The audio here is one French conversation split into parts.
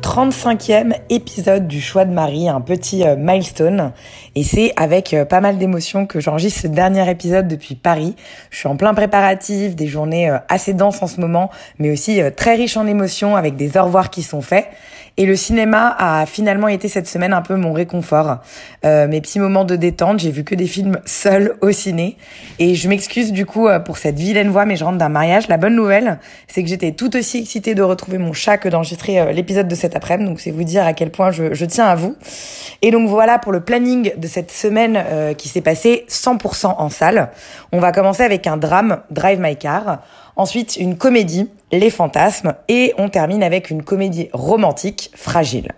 35e épisode du choix de Marie, un petit euh, milestone. Et c'est avec euh, pas mal d'émotions que j'enregistre ce dernier épisode depuis Paris. Je suis en plein préparatif, des journées euh, assez denses en ce moment, mais aussi très riches en émotions avec des au revoir qui sont faits. Et le cinéma a finalement été cette semaine un peu mon réconfort. Euh, mes petits moments de détente, j'ai vu que des films seuls au ciné. Et je m'excuse du coup euh, pour cette vilaine voix, mais je rentre d'un mariage. La bonne nouvelle, c'est que j'étais tout aussi excitée de retrouver mon chat que d'enregistrer euh, l'épisode de cet après-midi. Donc c'est vous dire à quel point je, je, tiens à vous. Et donc voilà pour le planning de cette semaine euh, qui s'est passée 100% en salle. On va commencer avec un drame, Drive My Car. Ensuite, une comédie, Les Fantasmes, et on termine avec une comédie romantique, Fragile.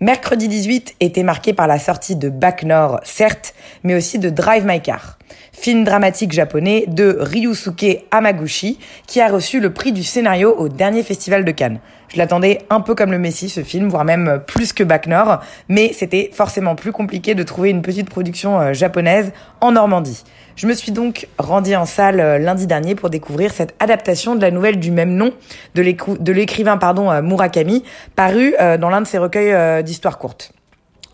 Mercredi 18 était marqué par la sortie de Back Nord, certes, mais aussi de Drive My Car, film dramatique japonais de Ryusuke Hamaguchi, qui a reçu le prix du scénario au dernier festival de Cannes. Je l'attendais un peu comme le Messi, ce film, voire même plus que Back Nord, mais c'était forcément plus compliqué de trouver une petite production euh, japonaise en Normandie. Je me suis donc rendue en salle euh, lundi dernier pour découvrir cette adaptation de la nouvelle du même nom de l'écrivain pardon euh, Murakami, paru dans l'un de ses recueils d'histoires courtes.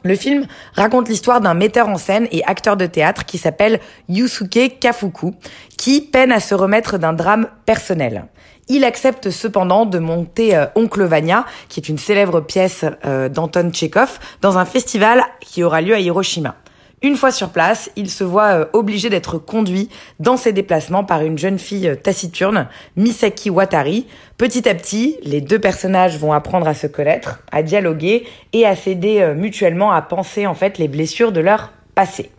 Le film raconte l'histoire d'un metteur en scène et acteur de théâtre qui s'appelle Yusuke Kafuku, qui peine à se remettre d'un drame personnel. Il accepte cependant de monter euh, Oncle Vania, qui est une célèbre pièce euh, d'Anton Tchekhov, dans un festival qui aura lieu à Hiroshima. Une fois sur place, il se voit euh, obligé d'être conduit dans ses déplacements par une jeune fille euh, taciturne, Misaki Watari. Petit à petit, les deux personnages vont apprendre à se connaître, à dialoguer et à s'aider euh, mutuellement à penser en fait les blessures de leur passé.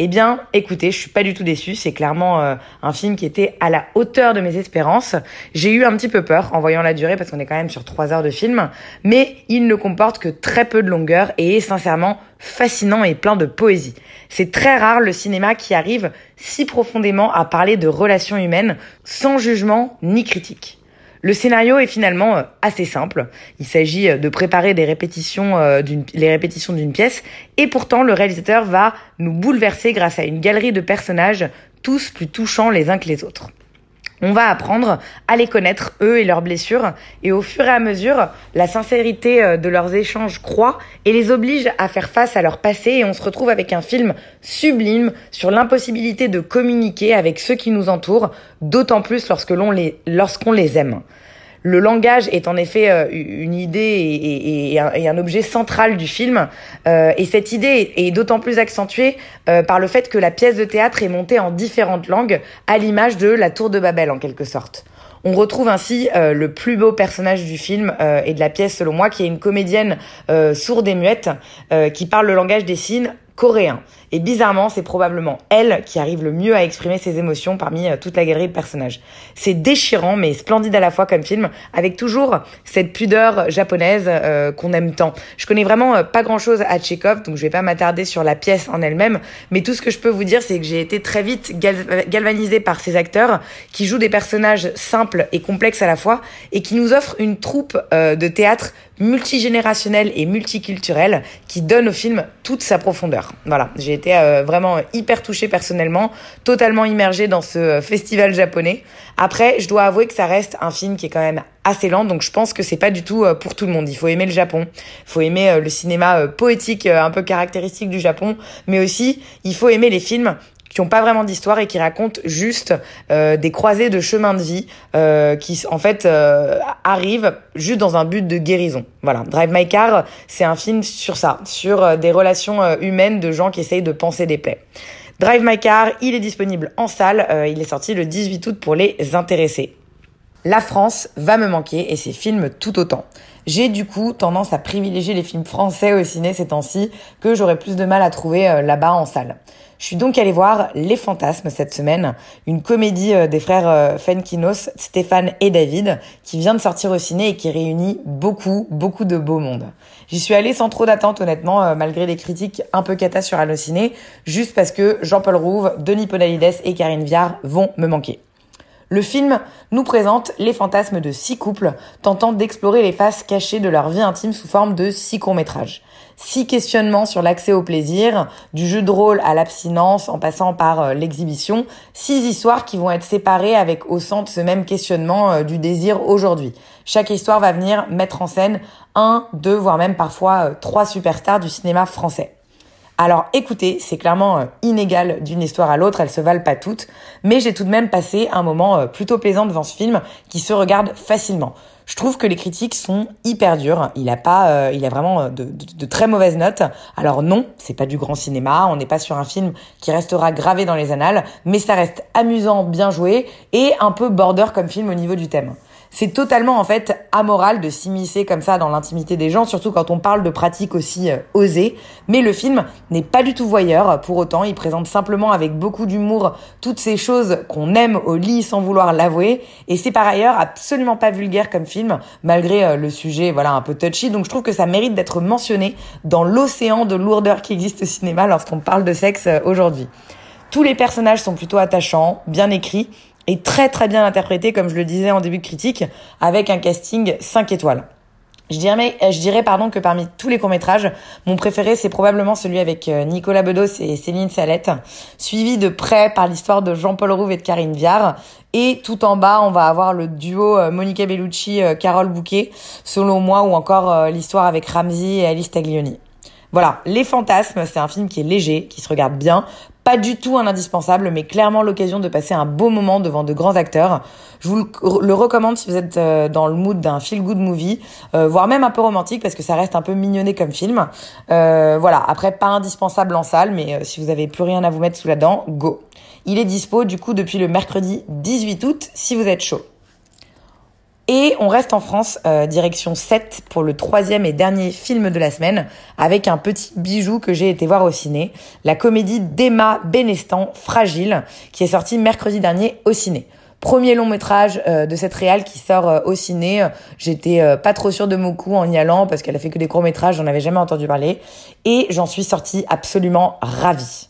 Eh bien, écoutez, je suis pas du tout déçue. C'est clairement euh, un film qui était à la hauteur de mes espérances. J'ai eu un petit peu peur en voyant la durée parce qu'on est quand même sur trois heures de film, mais il ne comporte que très peu de longueur et est sincèrement fascinant et plein de poésie. C'est très rare le cinéma qui arrive si profondément à parler de relations humaines sans jugement ni critique. Le scénario est finalement euh, assez simple. Il s'agit euh, de préparer euh, les répétitions d'une pièce, et pourtant le réalisateur va nous bouleverser grâce à une galerie de personnages, tous plus touchants les uns que les autres. On va apprendre à les connaître, eux et leurs blessures, et au fur et à mesure, la sincérité de leurs échanges croît et les oblige à faire face à leur passé, et on se retrouve avec un film sublime sur l'impossibilité de communiquer avec ceux qui nous entourent, d'autant plus lorsque l'on les, lorsqu'on les aime. Le langage est en effet euh, une idée et, un, objet central du film. Euh, et cette idée est d'autant plus accentuée euh, par le fait que la pièce de théâtre est montée en différentes langues, à l'image de la Tour de Babel en quelque sorte. On retrouve ainsi le plus beau personnage du film et de la pièce selon moi, qui est une comédienne sourde et muette qui parle le langage des signes coréen. Et bizarrement, c'est probablement elle qui arrive le mieux à exprimer ses émotions parmi euh, toute la galerie de personnages. C'est déchirant mais splendide à la fois comme film, avec toujours cette pudeur japonaise euh, qu'on aime tant. Je connais vraiment euh, pas grand-chose à Tchekhov, donc je vais pas m'attarder sur la pièce en elle-même, mais tout ce que je peux vous dire, c'est que j'ai été très vite galvanisée par ces acteurs qui jouent des personnages simples et complexes à la fois, et qui nous offrent une troupe de théâtre multigénérationnelle et multiculturelle qui donne au film toute sa profondeur. Voilà, j'ai été euh, vraiment hyper touchée personnellement, totalement immergée dans ce euh, festival japonais. Après, je dois avouer que ça reste un film qui est quand même assez lent, donc je pense que c'est pas du tout euh, pour tout le monde. Il faut aimer le Japon, il faut aimer le cinéma poétique un peu caractéristique du Japon, mais aussi il faut aimer les films qui ont pas vraiment d'histoire et qui racontent juste euh, des croisées de chemin de vie euh, qui en fait euh, arrivent juste dans un but de guérison. Voilà, Drive My Car, c'est un film sur ça, sur des relations humaines de gens qui essayent de penser des plaies. Drive My Car, il est disponible en salle, il est sorti le 18 août pour les intéressés. La France va me manquer et ses films tout autant. J'ai du coup tendance à privilégier les films français au ciné ces temps-ci que j'aurais plus de mal à trouver là-bas en salle. Je suis donc allée voir Les Fantasmes cette semaine, une comédie euh, des frères euh, Fenkinos, Stéphane et David, qui vient de sortir au ciné et qui réunit beaucoup, beaucoup de beau monde. J'y suis allée sans trop d'attente honnêtement, euh, malgré les critiques un peu cata sur Allociné, juste parce que Jean-Paul Rouve, Denis Podalides et Karine Viard vont me manquer. Le film nous présente les fantasmes de six couples tentant d'explorer les faces cachées de leur vie intime sous forme de six courts-métrages. Six questionnements sur l'accès au plaisir, du jeu de rôle à l'abstinence en passant par euh, l'exhibition, six histoires qui vont être séparées avec au centre ce même questionnement euh, du désir aujourd'hui. Chaque histoire va venir mettre en scène un, deux, voire même parfois euh, trois superstars du cinéma français. Alors écoutez, c'est clairement euh, inégal d'une histoire à l'autre, elles se valent pas toutes, mais j'ai tout de même passé un moment euh, plutôt plaisant devant ce film qui se regarde facilement. Je trouve que les critiques sont hyper dures. Il a pas, euh, il a vraiment de, de, très mauvaises notes. Alors non, c'est pas du grand cinéma. On n'est pas sur un film qui restera gravé dans les annales, mais ça reste amusant, bien joué et un peu border comme film au niveau du thème c'est totalement en fait amoral de s'immiscer comme ça dans l'intimité des gens, surtout quand on parle de pratiques aussi euh, osées. Mais le film n'est pas du tout voyeur, pour autant, il présente simplement avec beaucoup d'humour toutes ces choses qu'on aime au lit sans vouloir l'avouer. Et c'est par ailleurs absolument pas vulgaire comme film, malgré euh, le sujet voilà un peu touchy. Donc je trouve que ça mérite d'être mentionné dans l'océan de lourdeur qui existe au cinéma lorsqu'on parle de sexe euh, aujourd'hui. Tous les personnages sont plutôt attachants, bien écrits, est très très bien interprété, comme je le disais en début de critique, avec un casting 5 étoiles. Je dirais, je dirais pardon que parmi tous les courts-métrages, mon préféré c'est probablement celui avec euh, Nicolas Bedos et Céline Salette, suivi de près par l'histoire de Jean-Paul Rouve et de Karine Viard. Et tout en bas, on va avoir le duo euh, Monica Bellucci, euh, Carole Bouquet, selon moi, ou encore l'histoire avec Ramsey et Alice Taglioni. Voilà, Les Fantasmes, c'est un film qui est léger, qui se regarde bien, pas du tout un indispensable, mais clairement l'occasion de passer un beau moment devant de grands acteurs. Je vous le recommande si vous êtes euh, dans le mood d'un feel-good movie, euh, voire même un peu romantique, parce que ça reste un peu mignonné comme film. Euh, voilà, après pas indispensable en salle, mais si vous avez plus rien à vous mettre sous la dent, go. Il est dispo du coup depuis le mercredi 18 août si vous êtes chaud. Et on reste en France, euh, direction 7 pour le troisième et dernier film de la semaine, avec un petit bijou que j'ai été voir au ciné, la comédie d'Emma Benestan, Fragile, qui est sortie mercredi dernier au ciné. Premier long métrage euh, de cette réale qui sort euh, au ciné. J'étais pas trop sûre de mon coup en y allant parce qu'elle a fait que des courts métrages, j'en avais jamais entendu parler. Et j'en suis sortie absolument ravie.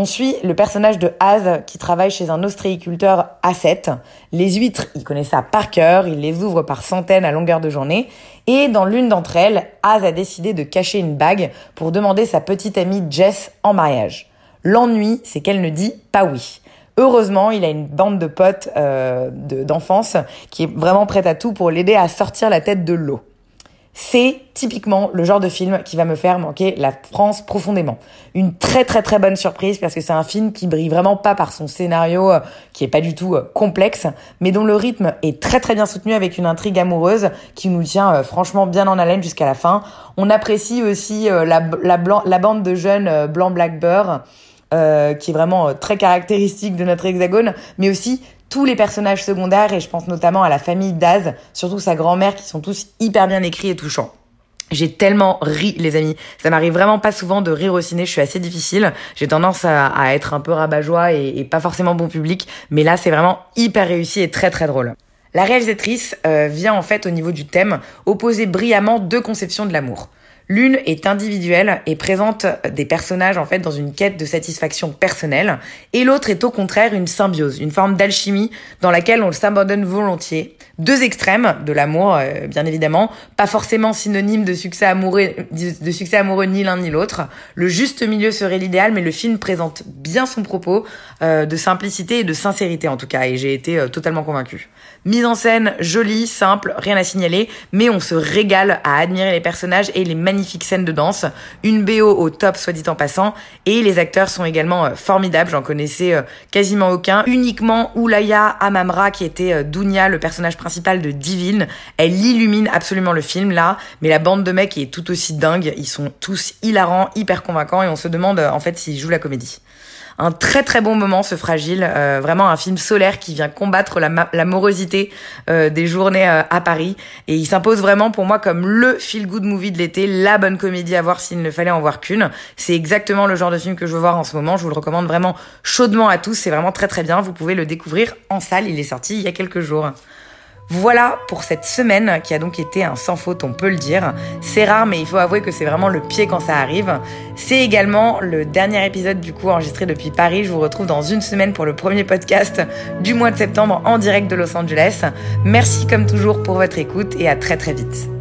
On suit le personnage de Az qui travaille chez un ostréiculteur à 7. Les huîtres, il connaît ça par cœur, il les ouvre par centaines à longueur de journée. Et dans l'une d'entre elles, Az a décidé de cacher une bague pour demander sa petite amie Jess en mariage. L'ennui, c'est qu'elle ne dit pas oui. Heureusement, il a une bande de potes euh, d'enfance qui est vraiment prête à tout pour l'aider à sortir la tête de l'eau c'est typiquement le genre de film qui va me faire manquer la France profondément. Une très très très bonne surprise parce que c'est un film qui brille vraiment pas par son scénario euh, qui est pas du tout euh, complexe, mais dont le rythme est très très bien soutenu avec une intrigue amoureuse qui nous tient euh, franchement bien en haleine jusqu'à la fin. On apprécie aussi la, la, bande de jeunes blanc black beurre. qui est vraiment très caractéristique de notre hexagone, mais aussi tous les personnages secondaires, et je pense notamment à la famille Daz, surtout sa grand-mère, qui sont tous hyper bien écrits et touchants. J'ai tellement ri, les amis. Ça m'arrive vraiment pas souvent de rire au ciné. Je suis assez difficile. J'ai tendance à, être un peu rabat-joie et, pas forcément bon public. Mais là, c'est vraiment hyper réussi et très très drôle. La réalisatrice euh, vient en fait au niveau du thème opposer brillamment deux conceptions de l'amour. L'une est individuelle et présente des personnages en fait dans une quête de satisfaction personnelle, et l'autre est au contraire une symbiose, une forme d'alchimie dans laquelle on s'abandonne volontiers. Deux extrêmes de l'amour, euh, bien évidemment, pas forcément synonyme de succès amoureux, de succès amoureux ni l'un ni l'autre. Le juste milieu serait l'idéal, mais le film présente bien son propos euh, de simplicité et de sincérité en tout cas, et j'ai été euh, totalement convaincue. Mise en scène jolie, simple, rien à signaler, mais on se régale à admirer les personnages et les magnifiques scènes de danse. Une BO au top, soit dit en passant, et les acteurs sont également euh, formidables, j'en connaissais euh, quasiment aucun. Uniquement Oulaya Amamra, qui était euh, Dunia, le personnage principal de Divine. Elle illumine absolument le film là, mais la bande de mecs est tout aussi dingue. Ils sont tous hilarants, hyper convaincants, et on se demande en fait s'ils jouent la comédie. Un très très bon moment ce fragile, euh, vraiment un film solaire qui vient combattre la, morosité euh, des journées euh, à Paris et il s'impose vraiment pour moi comme le feel good movie de l'été, la bonne comédie à voir s'il ne fallait en voir qu'une. C'est exactement le genre de film que je veux voir en ce moment. Je vous le recommande vraiment chaudement à tous. C'est vraiment très très bien. Vous pouvez le découvrir en salle. Il est sorti il y a quelques jours. Voilà pour cette semaine qui a donc été un sans faute, on peut le dire. C'est rare, mais il faut avouer que c'est vraiment le pied quand ça arrive. C'est également le dernier épisode du coup enregistré depuis Paris. Je vous retrouve dans une semaine pour le premier podcast du mois de septembre en direct de Los Angeles. Merci comme toujours pour votre écoute et à très très vite.